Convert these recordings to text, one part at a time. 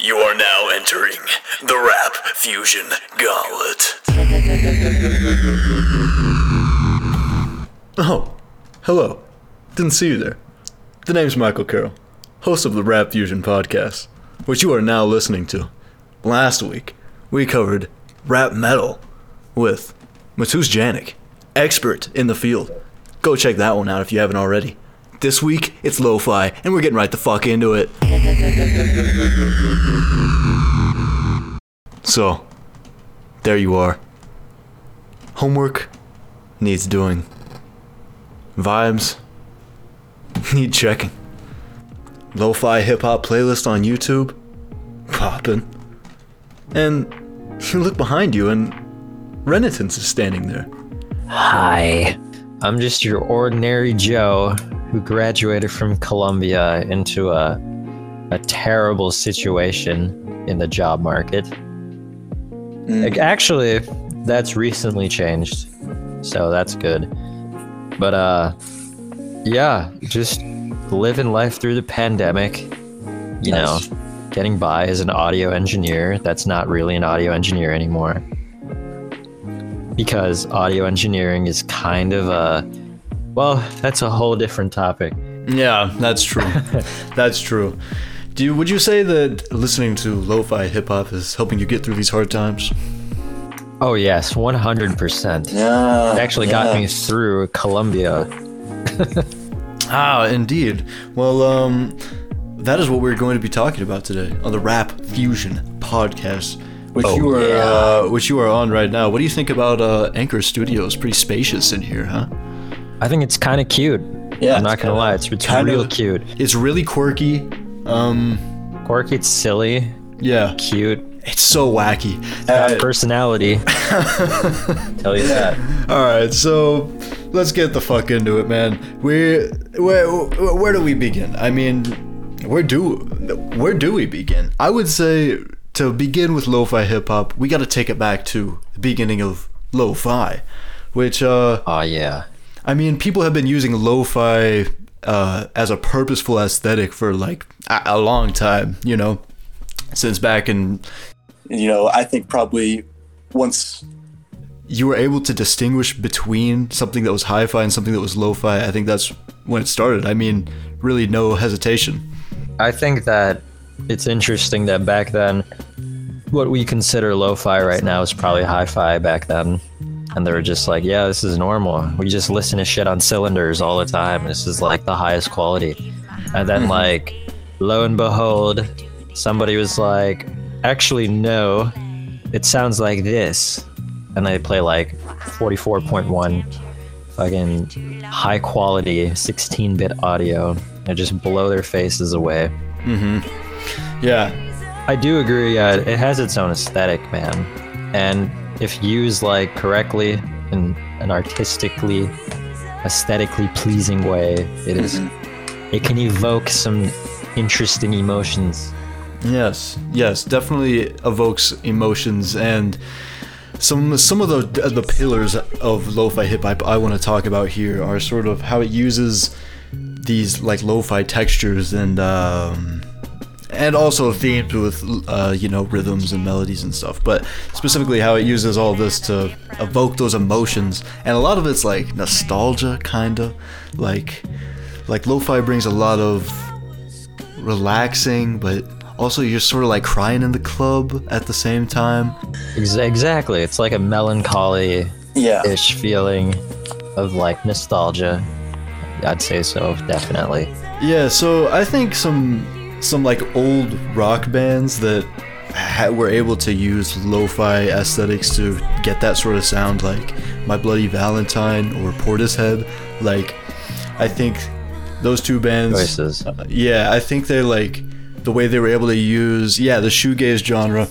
You are now entering the Rap Fusion Gauntlet. Oh, hello. Didn't see you there. The name's Michael Carroll, host of the Rap Fusion podcast, which you are now listening to. Last week, we covered rap metal with Matus Janik, expert in the field. Go check that one out if you haven't already. This week, it's lo fi, and we're getting right the fuck into it. So, there you are. Homework needs doing. Vibes need checking. Lo fi hip hop playlist on YouTube poppin'. And you look behind you, and Renitence is standing there. Hi. I'm just your ordinary Joe who graduated from Columbia into a a terrible situation in the job market. Like, Actually, that's recently changed. So that's good. But uh yeah, just living life through the pandemic. You Nice. know, getting by as an audio engineer that's not really an audio engineer anymore because audio engineering is kind of a well that's a whole different topic Yeah, that's true. that's true. Do you, would you say that listening to lo-fi hip hop is helping you get through these hard times? oh yes 100% Yeah. it actually got me through columbia Ah, indeed. Well, um, that is what we're going to be talking about today on the Rap Fusion podcast, which Oh, you are, yeah. uh, which you are on right now. What do you think about uh, Anchor Studios? Pretty spacious in here, huh? I think it's kind of cute Yeah, i'm not gonna kinda- lie it's, it's kinda- real cute It's really quirky. Um, quirky it's silly yeah, cute it's so wacky. got personality tell you that All right, so let's get the fuck into it, man. We where where do we begin? I mean, where do where do we begin? I would say to begin with lo-fi hip hop, we got to take it back to the beginning of lo-fi, which uh oh yeah I mean, people have been using lo-fi uh, as a purposeful aesthetic for like a, a long time, you know, since back in You know, I think probably once you were able to distinguish between something that was hi-fi and something that was lo-fi. I think that's when it started. I mean, really no hesitation. I think that it's interesting that back then, what we consider lo-fi right now is probably hi-fi back then, and they were just like, "Yeah, this is normal. We just listen to shit on cylinders all the time. This is like the highest quality." And then, like, lo and behold, somebody was like, "Actually, no, it sounds like this," and they play like 44.1 fucking high quality 16-bit audio and just blow their faces away. Yeah, I do agree. Uh, it has its own aesthetic, man, and if used like correctly in an artistically, aesthetically pleasing way, it is- It can evoke some interesting emotions. yes, yes, definitely evokes emotions and some some of the the pillars of lo-fi hip hop I want to talk about here are sort of how it uses these like lo-fi textures and um, and also themed with uh, you know rhythms and melodies and stuff but specifically how it uses all this to evoke those emotions and a lot of it's like nostalgia kinda like like lo-fi brings a lot of relaxing but also you're sort of like crying in the club at the same time exactly. It's like a melancholy yeah, ish feeling of like nostalgia. I'd say so, definitely. Yeah, so I think some some like old rock bands that ha- were able to use lo-fi aesthetics to get that sort of sound, like My Bloody Valentine or Portishead. Like, I think those two bands. Choices. uh, yeah, I think they're like the way they were able to use yeah the shoegaze genre,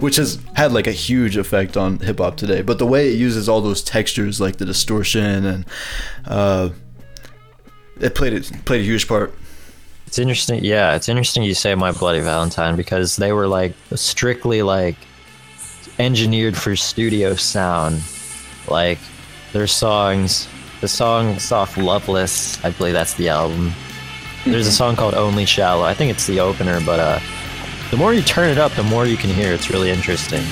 which has had like a huge effect on hip hop today. But the way it uses all those textures, like the distortion and uh, it played it played a huge part. It's interesting. Yeah, it's interesting you say My Bloody Valentine because they were like strictly like engineered for studio sound. Like their songs, the songs off Loveless, I believe that's the album. There's a song called Only Shallow. I think it's the opener, but uh the more you turn it up, the more you can hear. It's really interesting.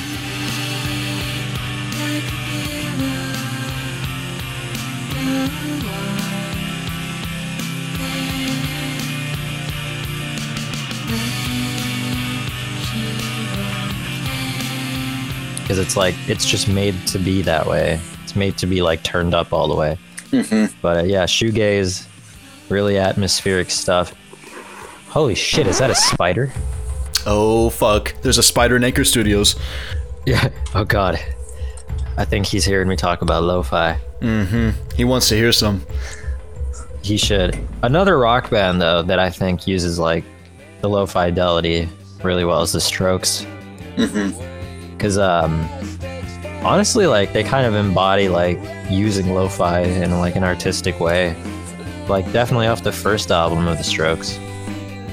It's like it's just made to be that way. It's made to be like turned up all the way. But uh, yeah, shoegaze, really atmospheric stuff. Holy shit, is that a spider? Oh fuck! There's a spider in Anchor Studios. Yeah. Oh god. I think he's hearing me talk about lo-fi. Mm-hmm. He wants to hear some. He should. Another rock band though that I think uses like the low fidelity really well is the Strokes. Because um, honestly, like they kind of embody like using lo-fi in like an artistic way. Like definitely off the first album of the Strokes.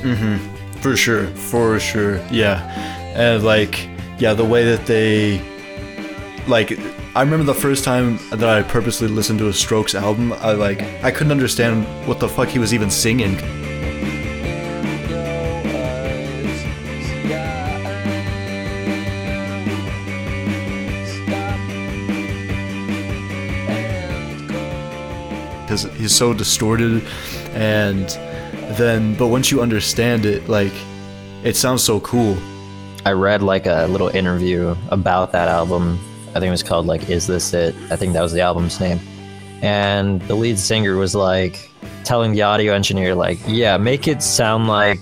Mm-hmm. for sure, for sure, yeah. And like, yeah, the way that they, like, I remember the first time that I purposely listened to a Strokes album. I like, I couldn't understand what the fuck he was even singing. Because he's so distorted, and then, but once you understand it, like, it sounds so cool. I read like a little interview about that album. I think it was called like "Is This It?" I think that was the album's name. And the lead singer was like telling the audio engineer like, "Yeah, make it sound like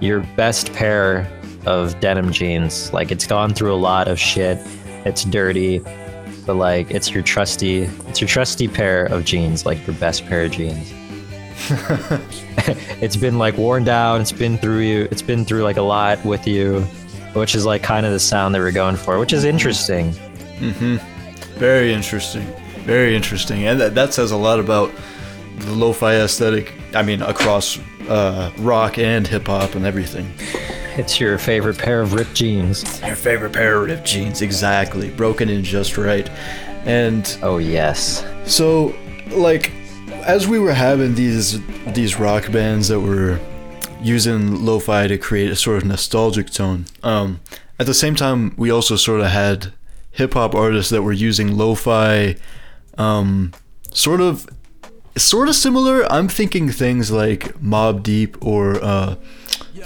your best pair of denim jeans. Like it's gone through a lot of shit. It's dirty, but like it's your trusty, it's your trusty pair of jeans, like your best pair of jeans." it's been like worn down it's been through you it's been through like a lot with you which is like kind of the sound that we're going for which is interesting Very interesting. Very interesting. And that, that says a lot about the lo fi aesthetic. I mean, across uh, rock and hip hop and everything. It's your favorite pair of ripped jeans Your favorite pair of ripped jeans. Exactly. Broken in just right. And oh yes so, like, as we were having these these rock bands that were using lo-fi to create a sort of nostalgic tone, um, at the same time, we also sort of had hip hop artists that were using lo-fi, um, sort of, sort of similar. I'm thinking things like Mobb Deep or uh,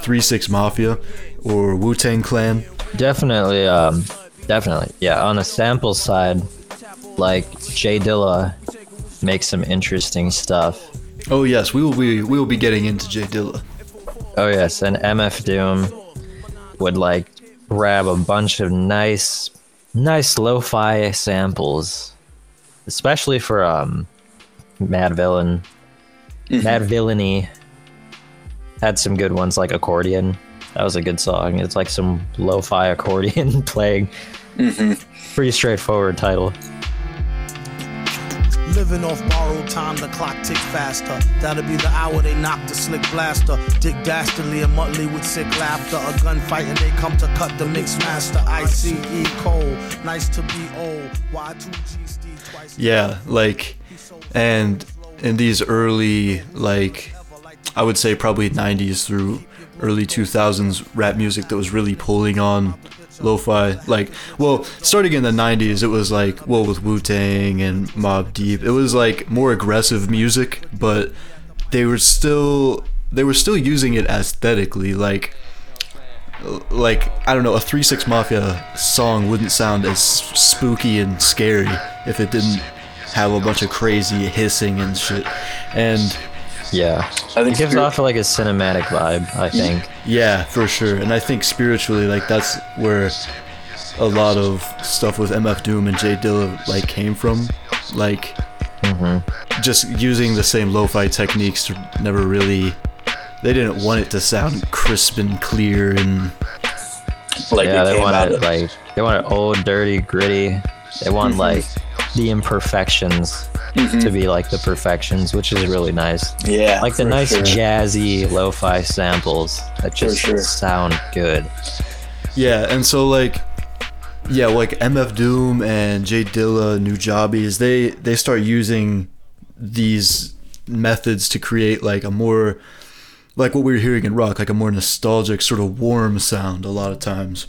Three Six Mafia or Wu Tang Clan. definitely um definitely yeah on a sample side like jay dilla makes some interesting stuff Oh yes, we will be we will be getting into Jay Dilla. oh yes and mf doom would like grab a bunch of nice nice lo-fi samples especially for um mad villain Madvillainy had some good ones like accordion that was a good song it's like some lo-fi accordion playing mm-hmm. pretty straightforward title Living off borrowed time, the clock tick faster. That'll be the hour they knock the slick blaster. Dick Dastardly and Muttley with sick laughter. A gunfight and they come to cut the mix master. ICE Cole, nice to be old. Y2G twice. Yeah, like, and in these early, like, I would say probably 90s through early 2000s rap music that was really pulling on lo-fi. Like, well, starting in the 90s, it was like, well, with Wu-Tang and Mobb Deep, it was like more aggressive music, but they were still they were still using it aesthetically, like. Like I don't know, a Three Six Mafia song wouldn't sound as spooky and scary if it didn't have a bunch of crazy hissing and shit. And Yeah. I think it gives Spirit- off like a cinematic vibe, I think. yeah, for sure. And I think spiritually, like that's where a lot of stuff with MF Doom and Jay Dilla like came from. Like just using the same lo-fi techniques to never really. They didn't want it to sound crisp and clear and Like yeah, they came want out it of- like they wanted old, dirty, gritty. They want Mm-hmm. like the imperfections Mm-hmm. to be like the perfections, which is really nice. yeah, Like the nice sure. jazzy lo-fi samples that just sure. sound good. Yeah, and so like yeah, like MF Doom and Jay Dilla, Nujabes, they they start using these methods to create like a more like what we were hearing in rock, like a more nostalgic, sort of warm sound a lot of times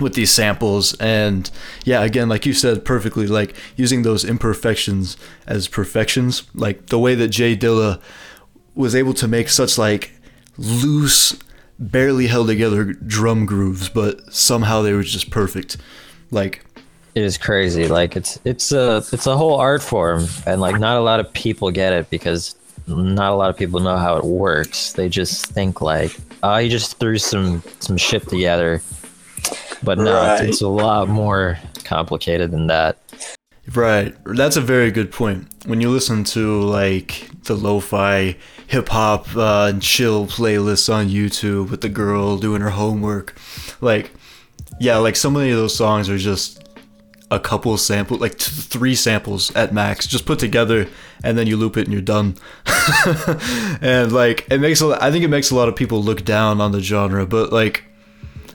with these samples and yeah again like you said perfectly like using those imperfections as perfections like the way that jay dilla was able to make such like loose barely held together drum grooves but somehow they were just perfect like It is crazy. Like it's it's a it's a whole art form, and like not a lot of people get it because not a lot of people know how it works. They just think like, oh, you just threw some some shit together. But no, it's, Right. it's a lot more complicated than that. Right. That's a very good point. When you listen to like the lo-fi hip hop uh, and chill playlists on YouTube with the girl doing her homework, like yeah, like so many of those songs are just a couple samples, like t- three samples at max, just put together, and then you loop it and you're done. and like it makes a, I think it makes a lot of people look down on the genre, but like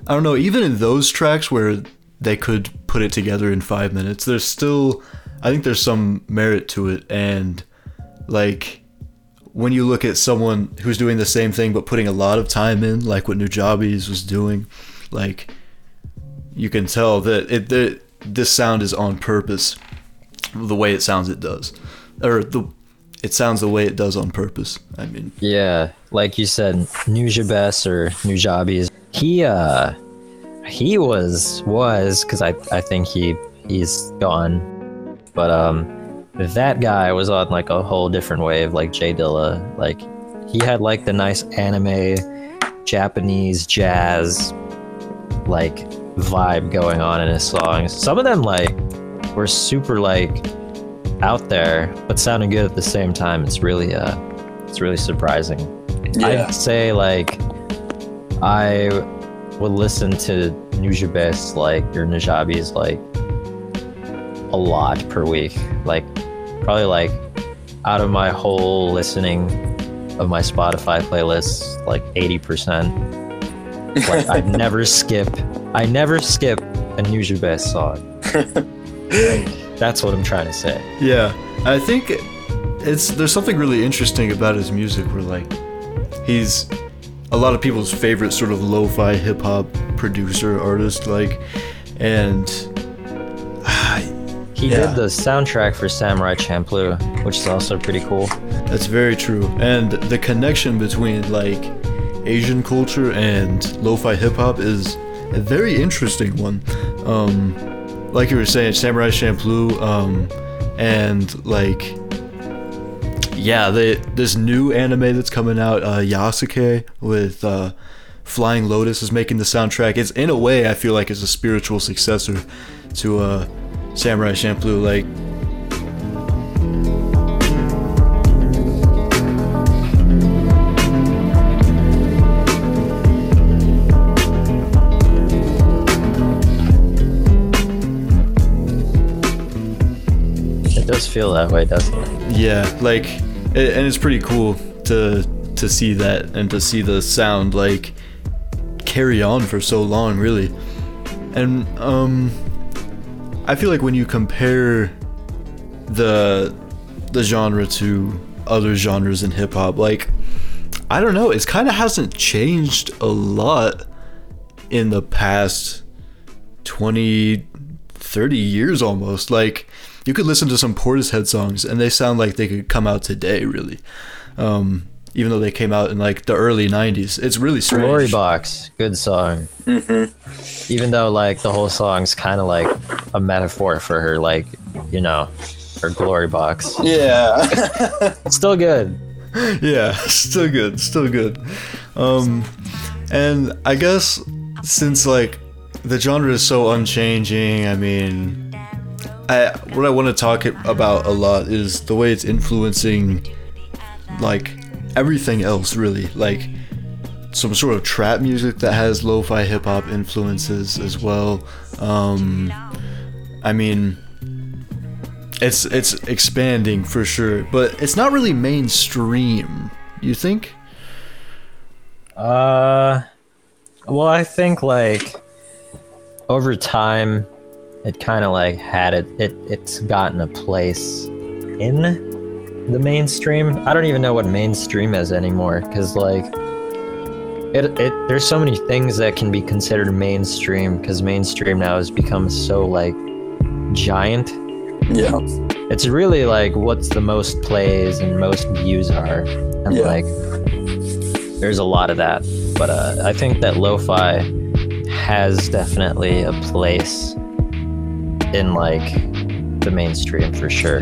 I don't know, even in those tracks where they could put it together in five minutes, there's still, I think there's some merit to it. And like, when you look at someone who's doing the same thing but putting a lot of time in, like what Nujabes was doing, like, you can tell that it that this sound is on purpose, the way it sounds it does, or the it sounds the way it does on purpose. I mean, Yeah, like you said, Nujabes or Nujabes. He uh he was was because I I think he he's gone, but um that guy was on like a whole different wave, like Jay Dilla. Like he had like the nice anime, Japanese jazz, like vibe going on in his songs. Some of them like were super like out there, but sounding good at the same time. It's really uh it's really surprising. Yeah. I'd say like I would listen to Nujabes like or Najabis like a lot per week. Like probably like out of my whole listening of my Spotify playlists, like 80%. Like I never skip I never skip a Nujabes song. Like, that's what I'm trying to say. Yeah, I think it's there's something really interesting about his music where like he's a lot of people's favorite sort of lo-fi hip hop producer artist like and He Yeah. did the soundtrack for Samurai Champloo, which is also pretty cool. that's very true and the connection between like Asian culture and lo-fi hip hop is a very interesting one. Um like you were saying Samurai Champloo um and like yeah, they, this new anime that's coming out, uh, Yasuke with uh, Flying Lotus is making the soundtrack. It's in a way I feel like it's a spiritual successor to uh, Samurai Champloo. Like It does feel that way, doesn't it? yeah, like and it's pretty cool to to see that and to see the sound like carry on for so long, really. And um, I feel like when you compare the the genre to other genres in hip hop, like I don't know, it's kind of hasn't changed a lot in the past 20 30 years almost. Like you could listen to some Portishead songs and they sound like they could come out today, really. Um, even though they came out in like the early 90s. It's really strange. Glory Box, good song. Mm-hmm. Even though like the whole song's kind of like a metaphor for her, like you know, her glory box. Yeah. Still good. yeah, still good, still good. Um, and I guess since like the genre is so unchanging, I mean, I what I want to talk about a lot is the way it's influencing like everything else, really. Like some sort of trap music that has lo-fi hip hop influences as well. Um, I mean, it's it's expanding for sure, but it's not really mainstream. You think? Uh, well, I think like over time, it kind of like had it. It it's gotten a place in the mainstream. I don't even know what mainstream is anymore because like it, it there's so many things that can be considered mainstream because mainstream now has become so like giant. Yeah. It's really like what's the most plays and most views are, and Yeah. like there's a lot of that. But uh, I think that lo-fi has definitely a place in like the mainstream for sure.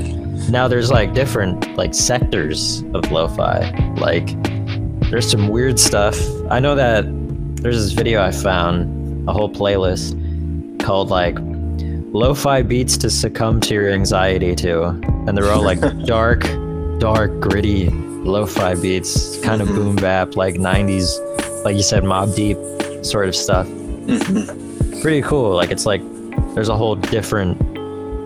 Now there's like different like sectors of lo-fi. Like there's some weird stuff. I know that there's this video I found, a whole playlist called like lo-fi beats to succumb to your anxiety to. And they're all like dark, dark, gritty lo-fi beats, kind of mm-hmm. boom bap, like 90s, like you said, Mobb Deep sort of stuff. Pretty cool. Like it's like there's a whole different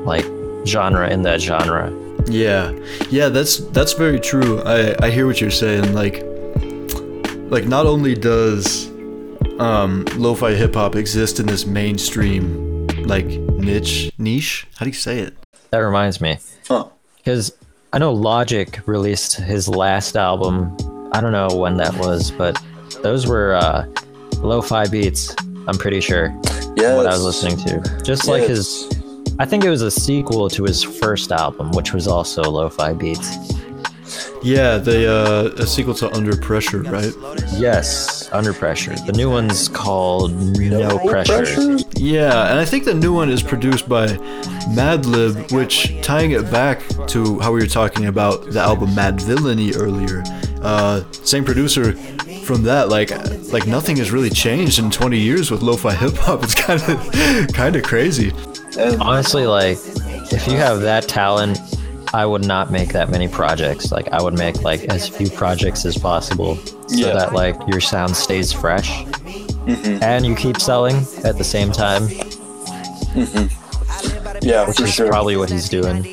like genre in that genre. Yeah, yeah, that's that's very true. I I hear what you're saying. Like, like not only does um, lo-fi hip hop exist in this mainstream like niche niche. How do you say it? That reminds me. Huh. Because I know Logic released his last album. I don't know when that was, but those were uh, lo-fi beats. I'm pretty sure Yeah. what I was listening to. Just like his, I think it was a sequel to his first album, which was also lo-fi beats. Yeah, the uh, a sequel to Under Pressure, right? Yes, Under Pressure. The new one's called No, Pressure. Yeah, and I think the new one is produced by Madlib, which tying it back to how we were talking about the album Madvillainy earlier. Uh, same producer from that. Like, like nothing has really changed in 20 years with lo-fi hip hop. It's kind of, kind of crazy. Honestly, like, if you have that talent, I would not make that many projects. Like, I would make like as few projects as possible, so Yeah. that like your sound stays fresh, mm-hmm. and you keep selling at the same time, mm-hmm. yeah, which for is sure. probably what he's doing.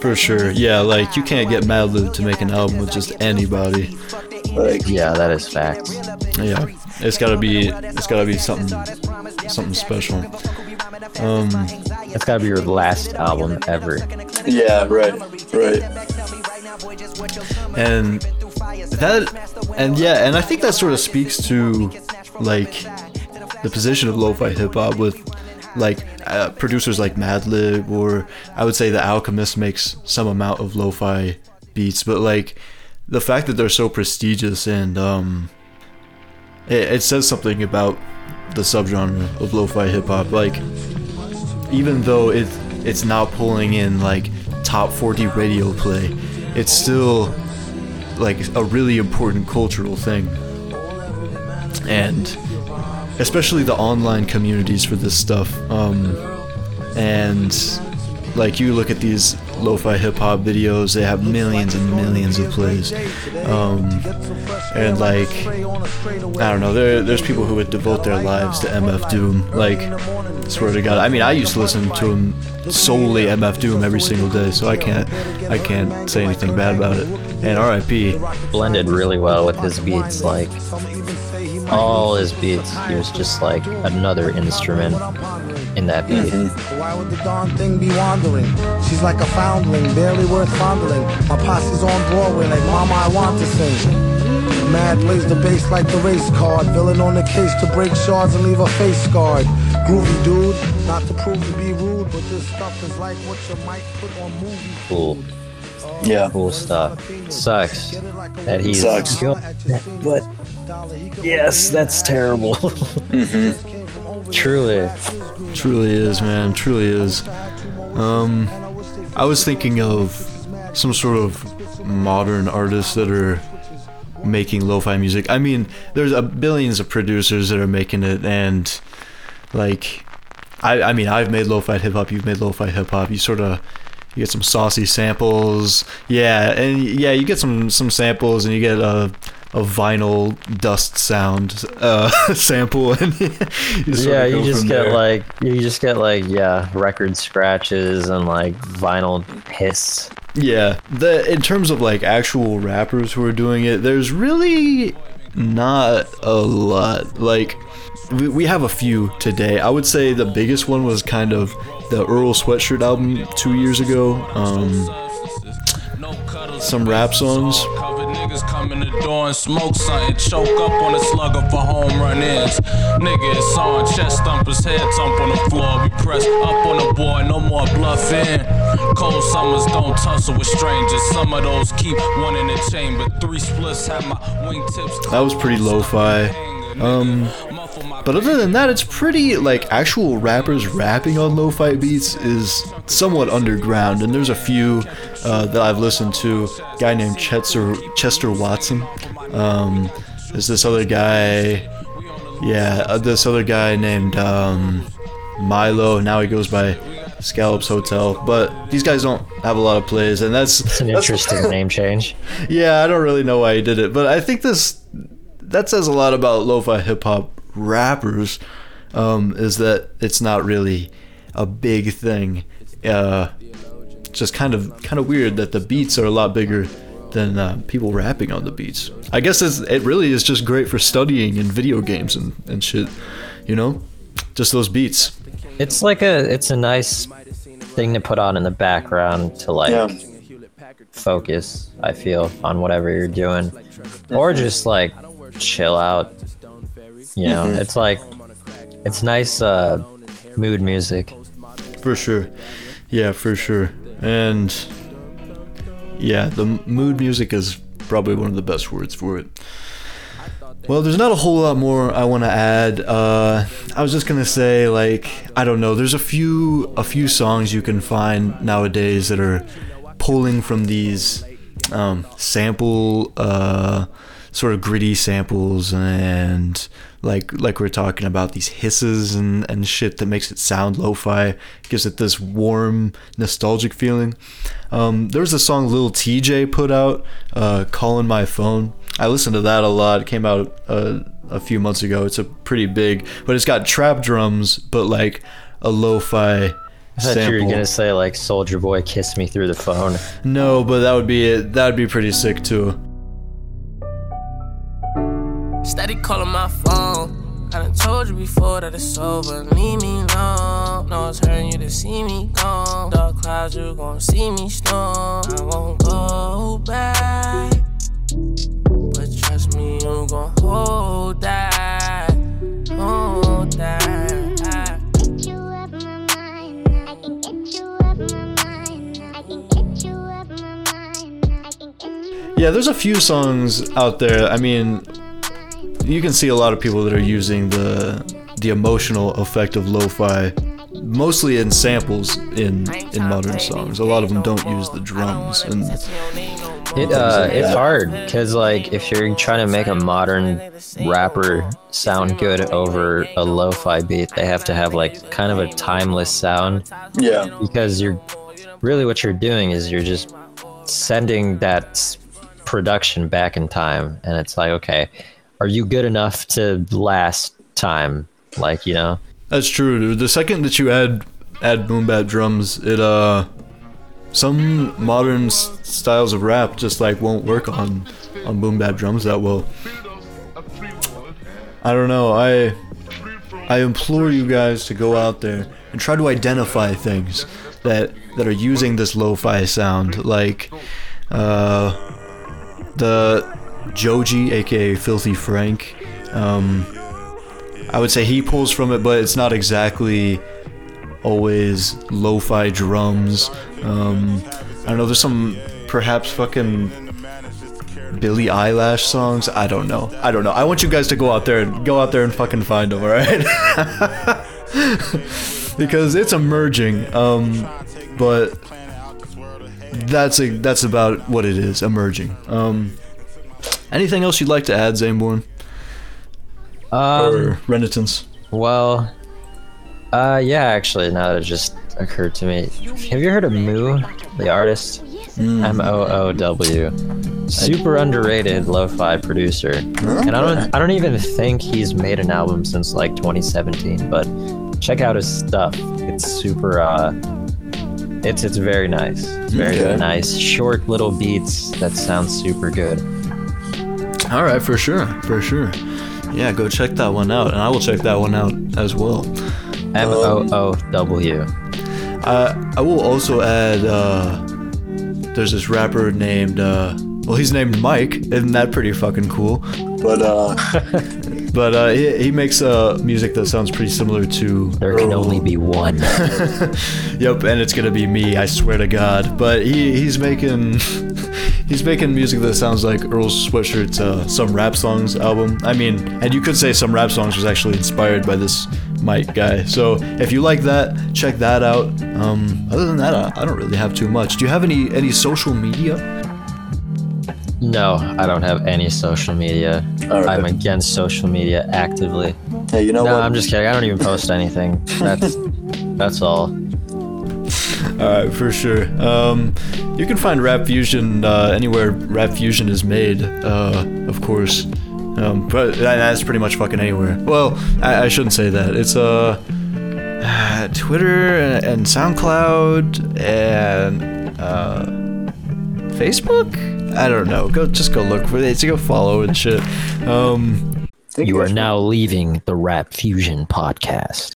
For sure. Yeah, like you can't get Madlib to make an album with just anybody. Like, Yeah, that is fact. Yeah, it's gotta be, it's gotta be something, something special. Um, It's gotta be your last album ever. yeah, right, right. and that and yeah and i think that sort of speaks to like the position of lo-fi hip-hop with like uh, producers like madlib or i would say the alchemist makes some amount of lo-fi beats but like the fact that they're so prestigious and um it, it says something about the subgenre of lo-fi hip-hop like even though it it's not pulling in like top 40 radio play it's still like a really important cultural thing. And especially the online communities for this stuff um, and like you look at these lo-fi hip-hop videos. They have millions and millions of plays. Um, and like i don't know there, there's people who would devote their lives to mf doom. Like swear to god. I mean i used to listen to him solely mf doom every single day so i can't i can't say anything bad about it. And rip Blended really well with his beats. Like all his beats, he was just like another instrument in that beat. Why would the darn thing be wandering? She's like a foundling, barely worth fondling. My posse's on Broadway like Mama, I want to sing. Mad plays the bass like the race card. Villain on the case to break shards and leave a face scarred. Groovy dude, not to prove to be rude, but this stuff is like what you might put on movie. Cool, oh, Yeah. cool stuff. Sucks that he's. Sucks. But yes, that's terrible. Truly. Truly is, man. Truly is. Um, I was thinking of some sort of modern artists that are making lo-fi music. I mean, there's a billions of producers that are making it, and like, I, I mean, I've made lo-fi hip hop. You've made lo-fi hip hop. You sort of you get some saucy samples, yeah, and yeah, you get some some samples, and you get a a vinyl dust sound uh, sample, and you Yeah, you just get there. like you just get like yeah, record scratches and like vinyl hiss. Yeah, the in terms of like actual rappers who are doing it, there's really not a lot. Like we, we have a few today. I would say the biggest one was kind of the Earl Sweatshirt album two years ago. Um, some rap songs. Niggas come in the door and smoke something. Choke up on a slugger for home run ins. Nigga, it's on. Chest thumpers, head thump on the floor. We press up on the board, no more bluffing. Cold summers don't tussle with strangers. Some of those keep one in the chamber. Three splits have my wingtips. That was pretty lo-fi. Um, But other than that, it's pretty like actual rappers rapping on lo-fi beats is somewhat underground, and there's a few uh, that I've listened to. A guy named Chester Chester Watson. Um, there's this other guy, yeah, uh, this other guy named um, Milo. Now he goes by Scallops Hotel. But these guys don't have a lot of plays, and that's It's an interesting name change. yeah, I don't really know why he did it, but I think this that says a lot about lo-fi hip hop rappers. Um, is that it's not really a big thing. Uh, just kind of kind of weird that the beats are a lot bigger than uh, people rapping on the beats. I guess it's, it really is just great for studying and video games and, and shit. You know, just those beats. It's like a it's a nice thing to put on in the background to like Yeah. focus, I feel, on whatever you're doing. Or just like chill out. You know, it's like it's nice uh mood music. For sure. Yeah, for sure. And yeah, the mood music is probably one of the best words for it. Well, there's not a whole lot more I want to add. Uh, I was just gonna say, like, I don't know. There's a few a few songs you can find nowadays that are pulling from these um, sample, uh, sort of gritty samples, and like like we're talking about these hisses and and shit that makes it sound lo-fi, gives it this warm, nostalgic feeling. Um, there was a song Lil Tjay put out, uh, "Calling My Phone." I listened to that a lot. It came out uh, a few months ago. It's a pretty big, but it's got trap drums, but like a lo-fi I thought you were gonna say like Soulja Boy kiss me through the phone. No, but that would be it. That would be pretty sick too. Steady calling my phone. I done told you before that it's over. Leave me alone. No, it's hurting you to see me gone. Dark clouds, you gon' see me storm. I won't go back. But trust me, you gon' hold that. Hold that. get you up. I can get you up my mind. I can get you up my mind. I can get you. Yeah, there's a few songs out there. I mean, you can see a lot of people that are using the the emotional effect of lo-fi mostly in samples in in modern songs. A lot of them don't use the drums and It uh, it's hard because like if you're trying to make a modern rapper sound good over a lo-fi beat, they have to have like kind of a timeless sound Yeah. because you're really what you're doing is you're just sending that production back in time, and it's like okay, are you good enough to last time? Like you know, That's true. The second that you add add boom bap drums, it uh some modern s- styles of rap just like won't work on on boom bap drums that well. I don't know. I I implore you guys to go out there and try to identify things that that are using this lo-fi sound like uh the Joji aka Filthy Frank um I would say he pulls from it, but it's not exactly always lo-fi drums. Um, I don't know. There's some perhaps fucking Billie Eilish songs. I don't know. I don't know. I want you guys to go out there and go out there and fucking find them. All right. because it's emerging. Um, but that's a, that's about what it is. Emerging. Um, anything else you'd like to add, Zaneborn um, or Renitence? well, uh, yeah, actually, now that it just occurred to me, have you heard of Moow, the artist? M O O W. Super underrated lo-fi producer, and I don't, I don't even think he's made an album since like 2017. But check out his stuff; it's super, uh, it's it's very nice. It's very Okay. nice, short little beats that sound super good. All right, for sure, for sure. Yeah, go check that one out, and I will check that one out as well. M O O W. Uh, I will also add uh, there's this rapper named uh, well, he's named Mike. Isn't that pretty fucking cool? But uh, But uh, he, he makes uh, music that sounds pretty similar to There can only be one. Yep, and it's gonna be me. I swear to God. But he he's making he's making music that sounds like Earl Sweatshirt's uh, "Some Rap Songs" album. I mean, and you could say "Some Rap Songs" was actually inspired by this Mike guy. So if you like that, check that out. Um, other than that, I, I don't really have too much. Do you have any any social media? no, I don't have any social media. All right. I'm against social media actively. hey, you know No, what? I'm just kidding. I don't even post anything. That's that's all. All right, for sure. Um, you can find Rap Fusion uh, anywhere Rap Fusion is made, uh, of course. Um, but that's pretty much fucking anywhere. Well, I, I shouldn't say that. It's uh, Twitter and, and SoundCloud and uh, Facebook. I don't know. Go just go look for it. It's to go follow and shit. Um, You are now leaving the Rap Fusion podcast.